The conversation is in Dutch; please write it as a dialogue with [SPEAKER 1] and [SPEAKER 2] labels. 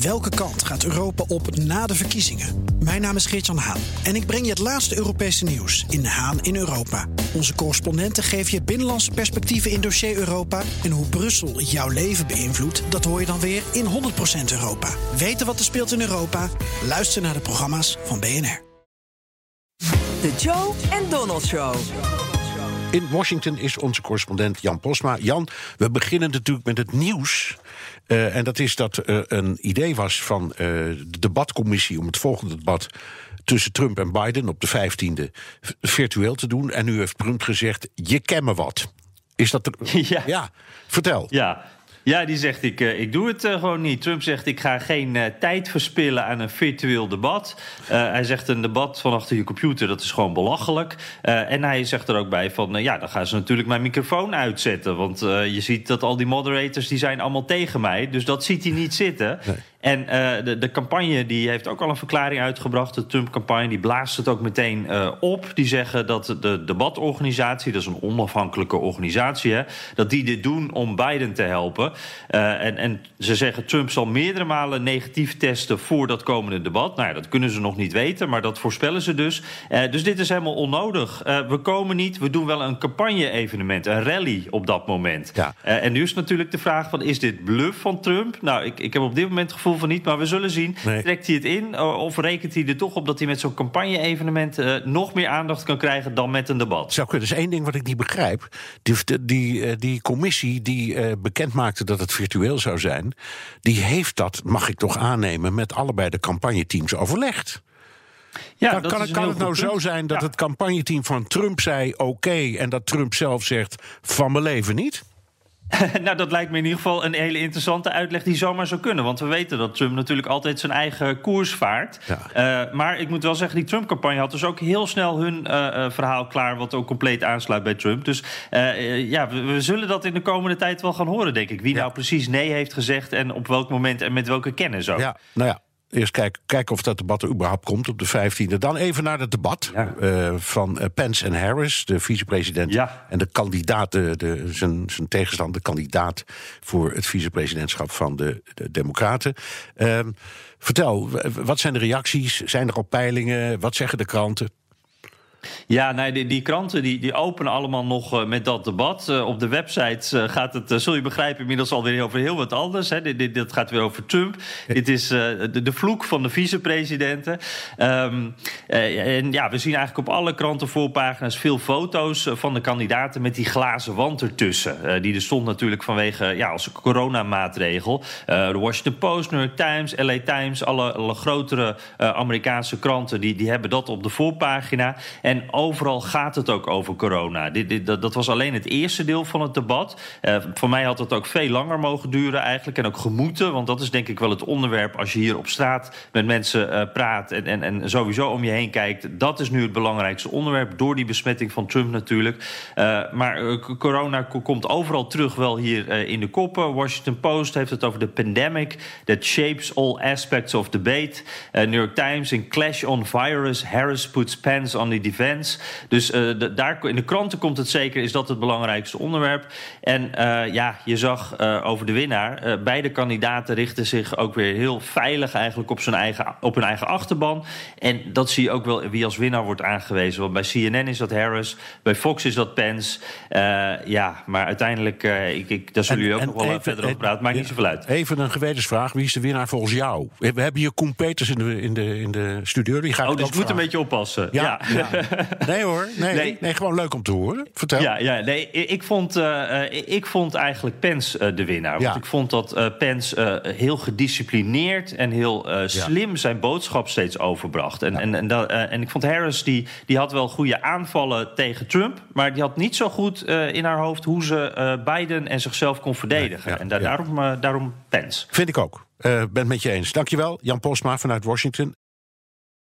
[SPEAKER 1] Welke kant gaat Europa op na de verkiezingen? Mijn naam is Geert-Jan Haan en ik breng je het laatste Europese nieuws in Haan in Europa. Onze correspondenten geven je binnenlandse perspectieven in dossier Europa. En hoe Brussel jouw leven beïnvloedt, dat hoor je dan weer in 100% Europa. Weten wat er speelt in Europa? Luister naar de programma's van BNR.
[SPEAKER 2] De Joe en Donald Show.
[SPEAKER 3] In Washington is onze correspondent Jan Posma. Jan, we beginnen natuurlijk met het nieuws. Uh, en dat is dat er een idee was van uh, de debatcommissie om het volgende debat tussen Trump en Biden op de 15e virtueel te doen. En nu heeft Trump gezegd: Je ken me wat. Is dat. Er...
[SPEAKER 4] Ja.
[SPEAKER 3] ja, vertel.
[SPEAKER 4] Ja. Ja, die zegt ik, uh, ik doe het uh, gewoon niet. Trump zegt ik ga geen uh, tijd verspillen aan een virtueel debat. hij zegt een debat van achter je computer, dat is gewoon belachelijk. en hij zegt er ook bij van ja, dan gaan ze natuurlijk mijn microfoon uitzetten. Want je ziet dat al die moderators die zijn allemaal tegen mij. Dus dat ziet hij niet zitten. Nee. En uh, de, de campagne die heeft ook al een verklaring uitgebracht. De Trump-campagne die blaast het ook meteen uh, op. Die zeggen dat de debatorganisatie, dat is een onafhankelijke organisatie, hè, dat die dit doen om Biden te helpen. Uh, en, en ze zeggen Trump zal meerdere malen negatief testen voor dat komende debat. Nou ja, dat kunnen ze nog niet weten, maar dat voorspellen ze dus. dus dit is helemaal onnodig. we komen niet, we doen wel een campagne-evenement, een rally op dat moment.
[SPEAKER 3] Ja.
[SPEAKER 4] en nu is natuurlijk de vraag: van, is dit bluff van Trump? Nou, ik, ik heb op dit moment het gevoel van niet, maar we zullen zien. Nee. Trekt hij het in of rekent hij er toch op dat hij met zo'n campagne-evenement uh, nog meer aandacht kan krijgen dan met een debat?
[SPEAKER 3] Zou kunnen. Is één ding wat ik niet begrijp. Die, die, die commissie die uh, bekend maakte dat het virtueel zou zijn, die heeft dat, mag ik toch aannemen, met allebei de campagneteams overlegd.
[SPEAKER 4] Ja,
[SPEAKER 3] kan kan, kan het nou
[SPEAKER 4] punt.
[SPEAKER 3] zo zijn dat
[SPEAKER 4] ja.
[SPEAKER 3] het campagneteam van Trump zei oké okay, en dat Trump zelf zegt van mijn leven niet?
[SPEAKER 4] nou, dat lijkt me in ieder geval een hele interessante uitleg die zomaar zou kunnen. Want we weten dat Trump natuurlijk altijd zijn eigen koers vaart.
[SPEAKER 3] Ja.
[SPEAKER 4] Uh, maar ik moet wel zeggen, die Trump-campagne had dus ook heel snel hun uh, uh, verhaal klaar... wat ook compleet aansluit bij Trump. Dus ja, we, we, zullen dat in de komende tijd wel gaan horen, denk ik. Wie
[SPEAKER 3] ja.
[SPEAKER 4] nou precies nee heeft gezegd en op welk moment en met welke kennis ook.
[SPEAKER 3] Ja, nou ja. Eerst kijken, kijken of dat debat er überhaupt komt op de 15e. Dan even naar het debat
[SPEAKER 4] ja.
[SPEAKER 3] uh, van Pence en Harris, de vicepresident.
[SPEAKER 4] Ja.
[SPEAKER 3] En de kandidaat, de, de, zijn, zijn tegenstander, de kandidaat voor het vicepresidentschap van de, de Democraten. Uh, vertel, wat zijn de reacties? Zijn er al peilingen? Wat zeggen de kranten?
[SPEAKER 4] Ja, nee, die, die kranten die, die openen allemaal nog uh, met dat debat. Uh, op de website uh, gaat het, zul je begrijpen, inmiddels alweer over heel wat anders. Hè. Dit, dit, dit gaat weer over Trump. Ja. Dit is de, de, vloek van de vicepresidenten. Um, en ja, we zien eigenlijk op alle krantenvoorpagina's veel foto's van de kandidaten met die glazen wand ertussen. die er stond natuurlijk vanwege, ja, als coronamaatregel. de Washington Post, New York Times, LA Times, alle, alle grotere Amerikaanse kranten, die, die hebben dat op de voorpagina. En overal gaat het ook over corona. Dit, dat, dat, was alleen het eerste deel van het debat. Uh, voor mij had het ook veel langer mogen duren eigenlijk. En ook gemoeten, want dat is denk ik wel het onderwerp... als je hier op straat met mensen uh, praat en, en, en sowieso om je heen kijkt. Dat is nu het belangrijkste onderwerp, door die besmetting van Trump natuurlijk. Uh, maar corona komt overal terug wel hier in de koppen. Washington Post heeft het over de pandemic... that shapes all aspects of debate. New York Times, in Clash on Virus... Harris puts Pence on the defense. Dus uh, de, daar, in de kranten komt het zeker, is dat het belangrijkste onderwerp. En uh, ja, je zag uh, over de winnaar. beide kandidaten richten zich ook weer heel veilig eigenlijk op, zijn eigen, op hun eigen achterban. En dat zie je ook wel wie als winnaar wordt aangewezen. Want bij CNN is dat Harris, bij Fox is dat Pence. ja, maar uiteindelijk, ik, ik, daar zullen jullie ook nog wel even, verder over praten. Maakt niet zoveel uit.
[SPEAKER 3] Even een gewetensvraag. Wie is de winnaar volgens jou? We hebben hier Koen Peters in de, in de, in de studio. Die gaat
[SPEAKER 4] oh, dus moet een beetje oppassen.
[SPEAKER 3] ja. ja. Nee hoor, nee, nee. nee, gewoon leuk om te horen. Vertel.
[SPEAKER 4] Ja, ja nee, ik, vond, uh, ik vond eigenlijk Pence uh, de winnaar. Want ik vond dat uh, Pence heel gedisciplineerd en heel slim ja. zijn boodschap steeds overbracht. En, ja. en, en, dat, en ik vond Harris, die, die had wel goede aanvallen tegen Trump... maar die had niet zo goed in haar hoofd hoe ze Biden en zichzelf kon verdedigen.
[SPEAKER 3] Nee,
[SPEAKER 4] en da daarom, daarom Pence.
[SPEAKER 3] Vind ik ook. ben het met je eens. Dankjewel, Jan Postma vanuit Washington.